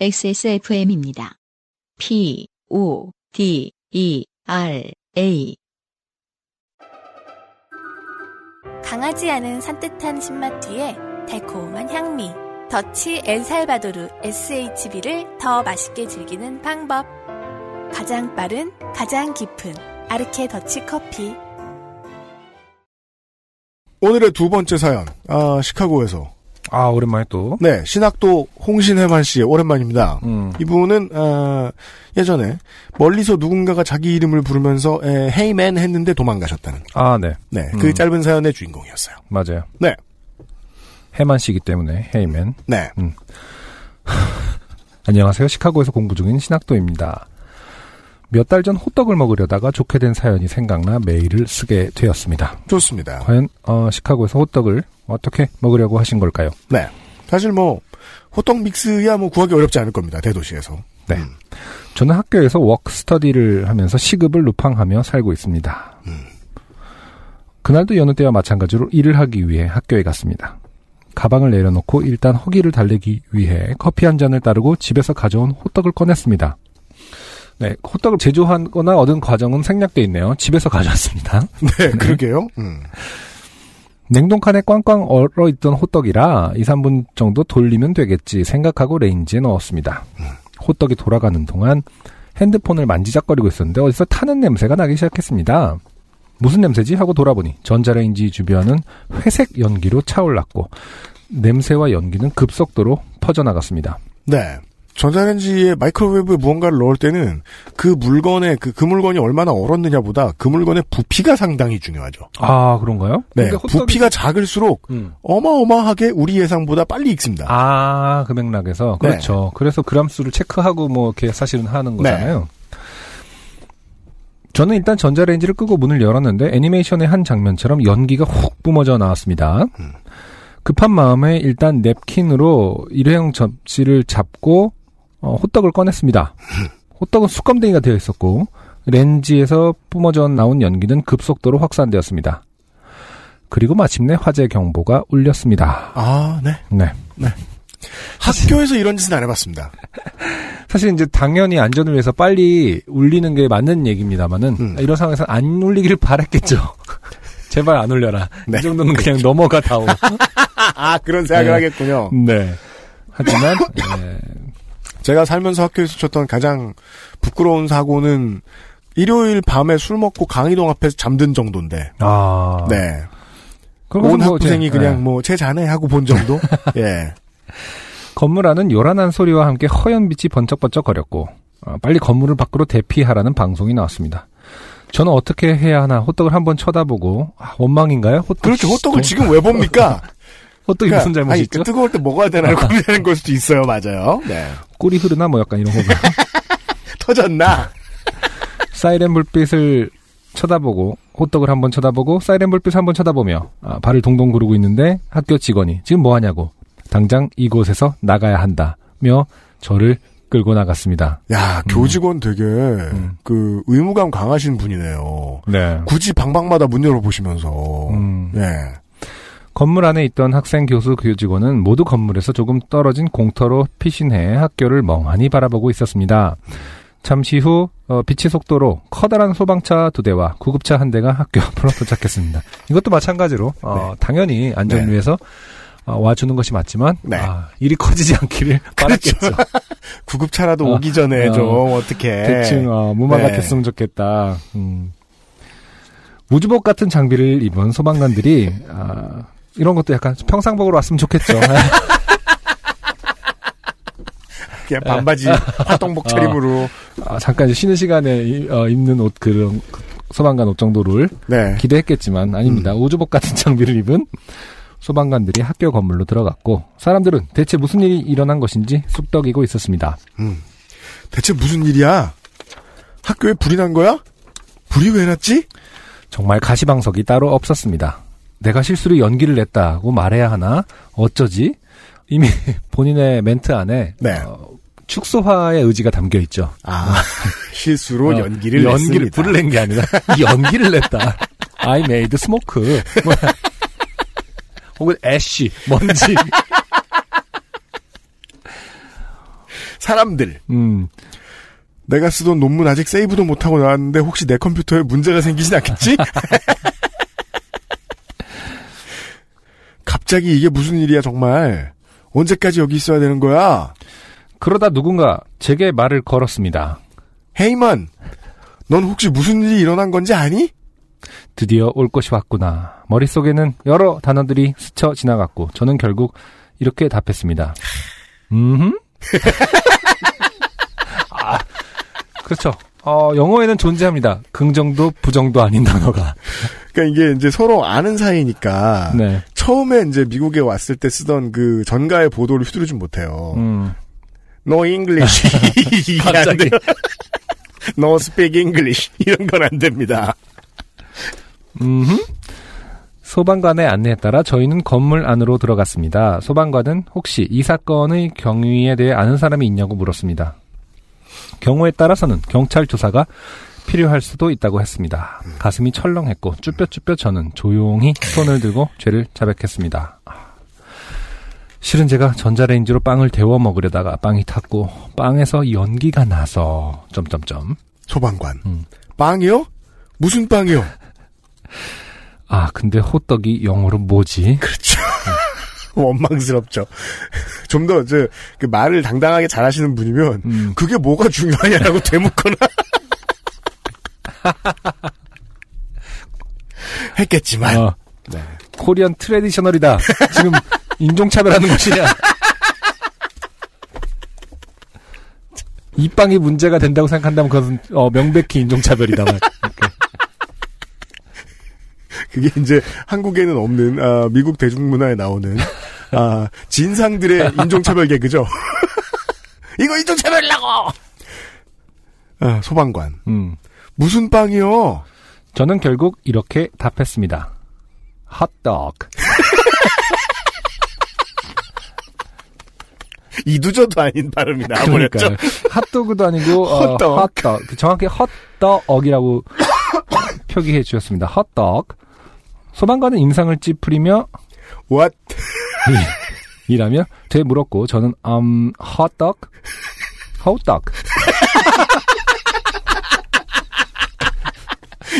XSFM입니다. P, O, D, E, R, A. 강하지 않은 산뜻한 신맛 뒤에 달콤한 향미. 더치 엘살바도르 SHB를 더 맛있게 즐기는 방법. 가장 빠른, 가장 깊은 아르케 더치 커피. 오늘의 두 번째 사연, 아, 시카고에서. 아, 오랜만에 또. 네, 신학도 홍신해만 씨의 오랜만입니다. 음. 이분은, 아, 예전에 멀리서 누군가가 자기 이름을 부르면서, 에, 헤이맨 했는데 도망가셨다는. 아, 네. 네, 그 음. 짧은 사연의 주인공이었어요. 맞아요. 네. 해만 씨기 때문에, 헤이맨. 네. 안녕하세요. 시카고에서 공부 중인 신학도입니다. 몇 달 전 호떡을 먹으려다가 좋게 된 사연이 생각나 메일을 쓰게 되었습니다. 좋습니다. 과연, 어, 시카고에서 호떡을 어떻게 먹으려고 하신 걸까요? 네. 사실 뭐, 호떡 믹스야 뭐 구하기 어렵지 않을 겁니다. 대도시에서. 네. 음. 저는 학교에서 work study를 하면서 시급을 루팡하며 살고 있습니다. 음. 그날도 여느 때와 마찬가지로 일을 하기 위해 학교에 갔습니다. 가방을 내려놓고 일단 허기를 달래기 위해 커피 한 잔을 따르고 집에서 가져온 호떡을 꺼냈습니다. 네, 호떡을 제조하거나 얻은 과정은 생략돼 있네요. 집에서 가져왔습니다. 네, 그러게요. 음. 냉동칸에 꽝꽝 얼어 있던 호떡이라 2, 3분 정도 돌리면 되겠지 생각하고 레인지에 넣었습니다. 호떡이 돌아가는 동안 핸드폰을 만지작거리고 있었는데 어디서 타는 냄새가 나기 시작했습니다. 무슨 냄새지? 하고 돌아보니 전자레인지 주변은 회색 연기로 차올랐고 냄새와 연기는 급속도로 퍼져나갔습니다. 네. 전자레인지에 microwave에 무언가를 넣을 때는 그 물건에 그, 그 물건이 얼마나 얼었느냐보다 그 물건의 부피가 상당히 중요하죠. 아 그런가요? 네. 그러니까 호떡이- 부피가 작을수록 음. 어마어마하게 우리 예상보다 빨리 익습니다. 아, 그 맥락에서. 네. 그렇죠. 그래서 그람 수를 체크하고 뭐, 이렇게 사실은 하는 네. 거잖아요. 저는 일단 전자레인지를 끄고 문을 열었는데 애니메이션의 한 장면처럼 연기가 훅 뿜어져 나왔습니다. 음. 급한 마음에 일단 냅킨으로 일회용 접시를 잡고 어, 호떡을 꺼냈습니다. 호떡은 수감댕이가 되어 있었고 렌지에서 뿜어져 나온 연기는 급속도로 확산되었습니다. 그리고 마침내 화재 경보가 울렸습니다. 아, 네. 네. 학교에서 이런 짓은 안 해봤습니다. 사실 이제 당연히 안전을 위해서 빨리 울리는 게 맞는 얘기입니다만은 음. 이런 상황에서 안 울리길 바랬겠죠. 제발 안 울려라. 네. 이 정도는 그냥 넘어가 다오. 아, 그런 생각을 네. 하겠군요. 네. 하지만 예, 제가 살면서 학교에서 쳤던 가장 부끄러운 사고는 일요일 밤에 술 먹고 강의동 앞에서 잠든 정도인데, 아 네. 온뭐 학부생이 이제, 그냥 예. 뭐, 제 자네 하고 본 정도? 예. 건물 안은 요란한 소리와 함께 허연 빛이 번쩍번쩍 거렸고 어, 빨리 건물을 밖으로 대피하라는 방송이 나왔습니다. 저는 어떻게 해야 하나 호떡을 한번 쳐다보고 아, 원망인가요? 호떡 그렇죠. 호떡을 동- 지금 왜 봅니까? 호떡이 무슨 잘못이 아니, 있죠? 그 뜨거울 때 먹어야 되나 고민하는 걸 수도 있어요. 맞아요. 네. 꿀이 흐르나 뭐 약간 이런 거 터졌나? 사이렌 불빛을 쳐다보고 호떡을 한번 쳐다보고 사이렌 불빛을 한번 쳐다보며 아, 발을 동동 구르고 있는데 학교 직원이 지금 뭐 하냐고 당장 이곳에서 나가야 한다며 저를 끌고 나갔습니다. 야, 교직원 되게, 그, 의무감 강하신 분이네요. 네. 굳이 방방마다 문 열어 보시면서. 음. 네. 건물 안에 있던 학생, 교수, 교직원은 모두 건물에서 조금 떨어진 공터로 피신해 학교를 멍하니 바라보고 있었습니다. 잠시 후 어, 빛의 속도로 커다란 소방차 두 대와 구급차 한 대가 학교 앞으로 도착했습니다. 이것도 마찬가지로 어, 당연히 안전을 네. 위해서 어, 와주는 것이 맞지만 네. 아, 일이 커지지 않기를 바랐겠죠. 구급차라도 어, 오기 전에 어, 좀, 어떻게. 대충 어, 무마가 네. 됐으면 좋겠다. 음. 우주복 같은 장비를 입은 소방관들이 아, 이런 것도 약간 평상복으로 왔으면 좋겠죠. 그냥 반바지, 활동복 차림으로. 아, 잠깐 쉬는 시간에 이- 어, 입는 옷 그런 그 소방관 옷 정도를 네. 기대했겠지만 아닙니다. 우주복 같은 장비를 입은 소방관들이 학교 건물로 들어갔고 사람들은 대체 무슨 일이 일어난 것인지 쑥덕이고 있었습니다. 음. 대체 무슨 일이야? 학교에 불이 난 거야? 불이 왜 났지? 정말 가시방석이 따로 없었습니다. 내가 실수로 연기를 냈다고 말해야 하나? 어쩌지? 이미 본인의 멘트 안에 네. 어, 축소화의 의지가 담겨 있죠. 아, 실수로 어, 연기를 연기를 냈습니다. 불을 낸 게 아니라 연기를 냈다. I made smoke. 뭐, 혹은 애쉬 먼지 사람들. 음. 내가 쓰던 논문 아직 세이브도 못하고 나왔는데 혹시 내 컴퓨터에 문제가 생기진 않겠지? 갑자기 이게 무슨 일이야 정말. 언제까지 여기 있어야 되는 거야? 그러다 누군가 제게 말을 걸었습니다. 헤이만, 넌 혹시 무슨 일이 일어난 건지 아니? 드디어 올 것이 왔구나. 머릿속에는 여러 단어들이 스쳐 지나갔고 저는 결국 이렇게 답했습니다. 음. 아, 그렇죠. 어, 영어에는 존재합니다. 긍정도 부정도 아닌 단어가. 그러니까 이게 이제 서로 아는 사이니까 네. 처음에 이제 미국에 왔을 때 쓰던 그 전가의 보도를 휘두르진 못해요. 음. No English 갑자기. No speak English 이런 건 안 됩니다. 음. 소방관의 안내에 따라 저희는 건물 안으로 들어갔습니다. 소방관은 혹시 이 사건의 경위에 대해 아는 사람이 있냐고 물었습니다. 경우에 따라서는 경찰 조사가 필요할 수도 있다고 했습니다. 가슴이 철렁했고 쭈뼛쭈뼛 저는 조용히 손을 들고 죄를 자백했습니다. 실은 제가 전자레인지로 빵을 데워 먹으려다가 빵이 탔고 빵에서 연기가 나서 점점점 소방관. 음. 빵이요? 무슨 빵이요? 아 근데 호떡이 영어로 뭐지? 그렇죠. 원망스럽죠. 좀 더, 저, 그 말을 당당하게 잘하시는 분이면, 음. 그게 뭐가 중요하냐라고 되묻거나. 했겠지만. 어, 네. 코리안 트레디셔널이다. 지금 인종차별하는 것이냐. 이 빵이 문제가 된다고 생각한다면 그것은 어, 명백히 인종차별이다. 막. 이렇게. 그게 이제 한국에는 없는, 아, 미국 대중문화에 나오는, 아, 진상들의 인종차별 개그죠. 이거 인종차별이라고! 아, 소방관. 음. 무슨 빵이요? 저는 결국 이렇게 답했습니다. 핫도그. 이두저도 아닌 발음이. 그러니까요. 핫도그도 아니고 어, 헛떡. 헛떡. 정확히 헛떡이라고 표기해 주셨습니다. 헛떡. 소방관은 임상을 찌푸리며 What? 이라며 되 물었고 저는 um 헛떡 헛떡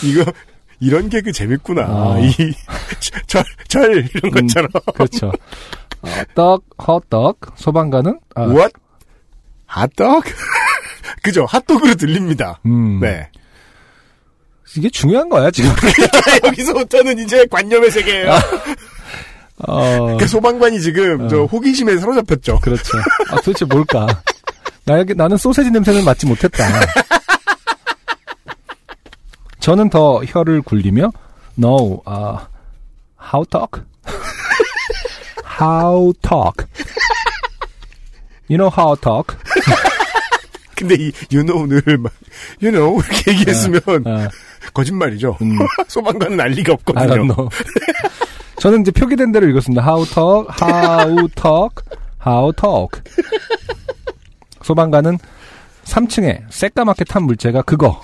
이거, 이런 개그 재밌구나. 어. 이, 절, 절, 이런 음, 것처럼. 그렇죠. 어, 떡 헛떡 소방관은 아, What? 핫떡? 그죠? 핫도그로 들립니다. 음, 네. 이게 중요한 거야 지금. 여기서부터는 이제 관념의 세계예요. 어, 그 소방관이 지금 어. 저 호기심에 사로잡혔죠. 그렇죠. 아 도대체 뭘까? 나 나는 소세지 냄새는 맡지 못했다. 저는 더 혀를 굴리며 No, uh, how talk? how talk? You know how talk? 근데 이 you know 늘 막, you know 이렇게 얘기했으면 어, 거짓말이죠. 음, 소방관은 알 리가 없거든요. 저는 이제 표기된 대로 읽었습니다. How talk, how talk, how talk. 소방관은 3층에 새까맣게 탄 물체가 그거.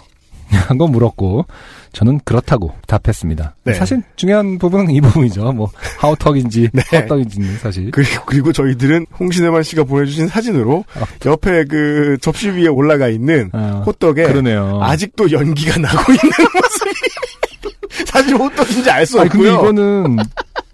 하고 물었고 저는 그렇다고 답했습니다. 네. 사실 중요한 부분은 이 부분이죠. 뭐 talk인지 네. 헛떡인지는 사실. 그리고, 그리고 저희들은 홍신혜만 씨가 보내주신 사진으로 아. 옆에 그 접시 위에 올라가 있는 어, 호떡에 그러네요. 아직도 연기가 나고 있는 모습이 사실 호떡인지 알수 아니 근데 없고요. 이거는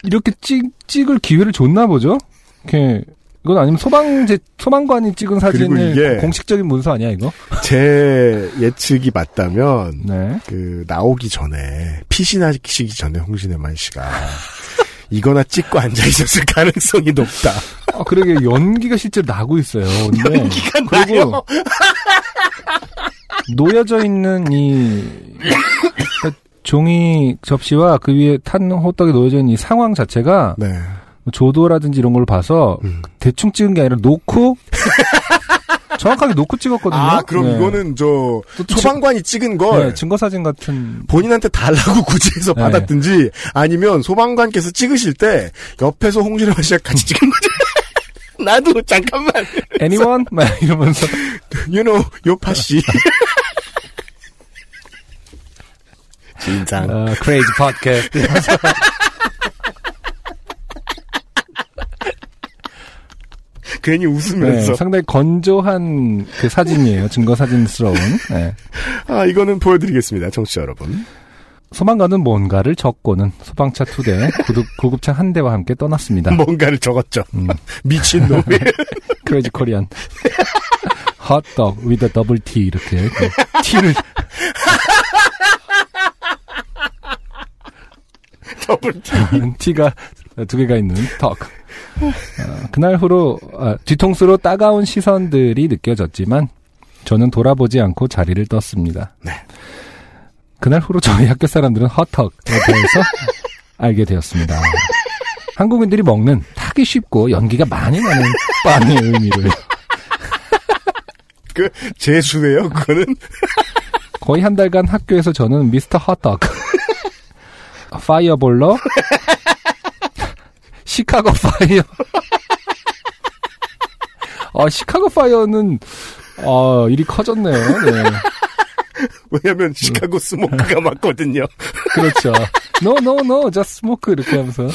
이렇게 찍 찍을 기회를 줬나 보죠? 이렇게 이건 아니면 소방제 소방관이 찍은 사진을 이게- 공식적인 문서 아니야 이거? 제 예측이 맞다면 네. 그 나오기 전에 피신하시기 전에 홍신혜만 씨가 이거나 찍고 앉아 있었을 가능성이 높다. 아, 그러게 연기가 실제로 나고 있어요. 근데 연기가 그리고 나요. 놓여져 있는 이 종이 접시와 그 위에 탄 호떡이 놓여져 있는 이 상황 자체가 네. 뭐 조도라든지 이런 걸 봐서 음. 대충 찍은 게 아니라 놓고 정확하게 놓고 찍었거든요. 아 그럼 네. 이거는 저또 소방관이 찍은 걸 네, 증거 사진 같은 본인한테 달라고 굳이 해서 네. 받았든지 아니면 소방관께서 찍으실 때 옆에서 홍진호 씨가 같이 찍은 거죠. 나도 잠깐만 anyone 막 이러면서 you know 요파 씨 진상 어, crazy podcast 이러면서 괜히 네, 웃으면서. 상당히 건조한 그 사진이에요. 증거 사진스러운. 네. 아, 이거는 보여드리겠습니다. 청취자 여러분. 소방관은 뭔가를 적고는 소방차 두 대, 구급, 구급차 한 대와 함께 떠났습니다. 뭔가를 적었죠. 음, 미친놈이. 크레이지 코리안. 핫떡 with a double T 이렇게 그 T를 더블 T. T가 두 개가 있는 턱. 어, 그날 후로 아, 뒤통수로 따가운 시선들이 느껴졌지만 저는 돌아보지 않고 자리를 떴습니다. 네. 그날 후로 저희 학교 사람들은 헛턱에 대해서 알게 되었습니다. 한국인들이 먹는 타기 쉽고 연기가 많이 나는 빵의 의미를 그, 재수네요, 그거는. 거의 한 달간 학교에서 저는 미스터 호떡, fireballer, Chicago Fire. 아, Chicago Fire는, 아, 일이 커졌네요. 네. 왜냐면, Chicago smoke가 맞거든요. 그렇죠. No, no, no, just smoke. 이렇게 하면서.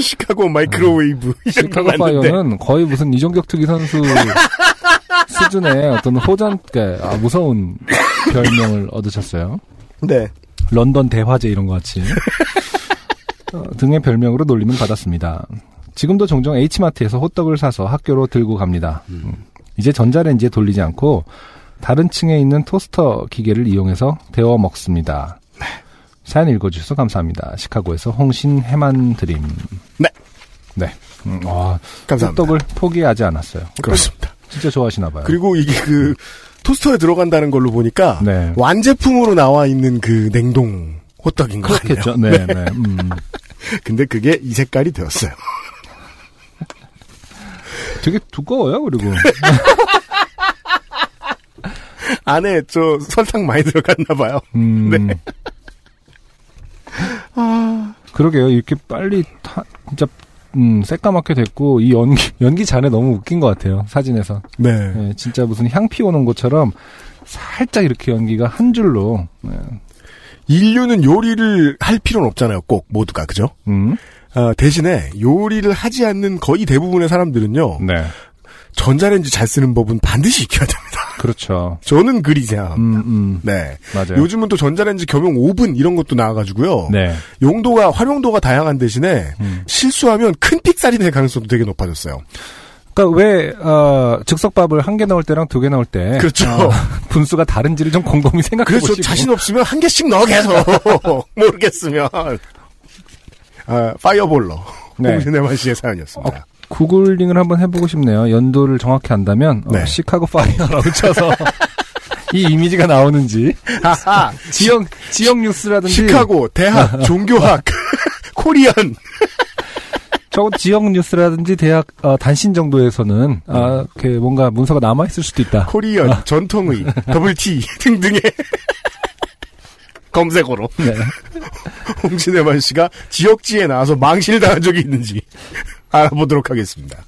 Chicago microwave. 거 Chicago. Fire는 거의 무슨 이종격 투기 선수 수준의 어떤 호전, 그러니까 아, 무서운 별명을 얻으셨어요. 네. 런던 대화재 이런 것 같이 어, 등의 별명으로 놀림을 받았습니다. 지금도 종종 H마트에서 호떡을 사서 학교로 들고 갑니다. 음. 이제 전자레인지에 돌리지 않고 다른 층에 있는 토스터 기계를 이용해서 데워 먹습니다. 사연 읽어주셔서 감사합니다. 시카고에서 홍신 해만 드림. 네. 네. 음, 와, 감사합니다. 호떡을 포기하지 않았어요. 그렇습니다. 진짜 좋아하시나 봐요. 그리고 이게 그, 토스터에 들어간다는 걸로 보니까, 네. 완제품으로 나와 있는 그 냉동 호떡인 것 같네요. 그렇겠죠. 네, 네. 음. 근데 그게 이 색깔이 되었어요. 되게 두꺼워요, 그리고. 안에 저 설탕 많이 들어갔나 봐요. 음. 네. 그러게요. 이렇게 빨리 타, 진짜 음, 새까맣게 됐고 이 연기 연기 잔에 너무 웃긴 것 같아요. 사진에서. 네. 예, 진짜 무슨 향 피우는 것처럼 살짝 이렇게 연기가 한 줄로. 예. 인류는 요리를 할 필요는 없잖아요. 꼭 모두가 그죠? 음. 어, 대신에 요리를 하지 않는 거의 대부분의 사람들은요. 네. 전자레인지 잘 쓰는 법은 반드시 익혀야 됩니다. 그렇죠. 저는 그리 생각합니다. 음, 음. 네. 맞아요. 요즘은 또 전자레인지 겸용 오븐 이런 것도 나와가지고요. 네. 용도가 활용도가 다양한 대신에 음. 실수하면 큰 삑사리 될 가능성도 되게 높아졌어요. 그러니까 왜 어, 즉석밥을 한개 넣을 때랑 두개 넣을 때 그렇죠. 어, 분수가 다른지를 좀 곰곰이 생각해 보시고 자신 없으면 한 개씩 넣어 계속 모르겠으면 아, fireballer 네. 홍신혜만 씨의 사연이었습니다. 구글링을 한번 해보고 싶네요. 연도를 정확히 안다면 어, 네. Chicago Fire라고 쳐서 이 이미지가 나오는지 지역 지역 뉴스라든지 시카고 대학 종교학 Korean 저 지역 뉴스라든지 대학 어, 단신 정도에서는 아, 그 뭔가 문서가 남아 있을 수도 있다. Korean 전통의 더블티 등등의 검색어로 네. 홍신혜만 씨가 지역지에 나와서 망신을 당한 적이 있는지 알아보도록 하겠습니다.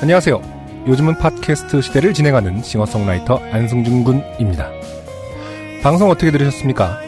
안녕하세요. 요즘은 팟캐스트 시대를 진행하는 싱어송라이터 안승준 군입니다. 방송 어떻게 들으셨습니까?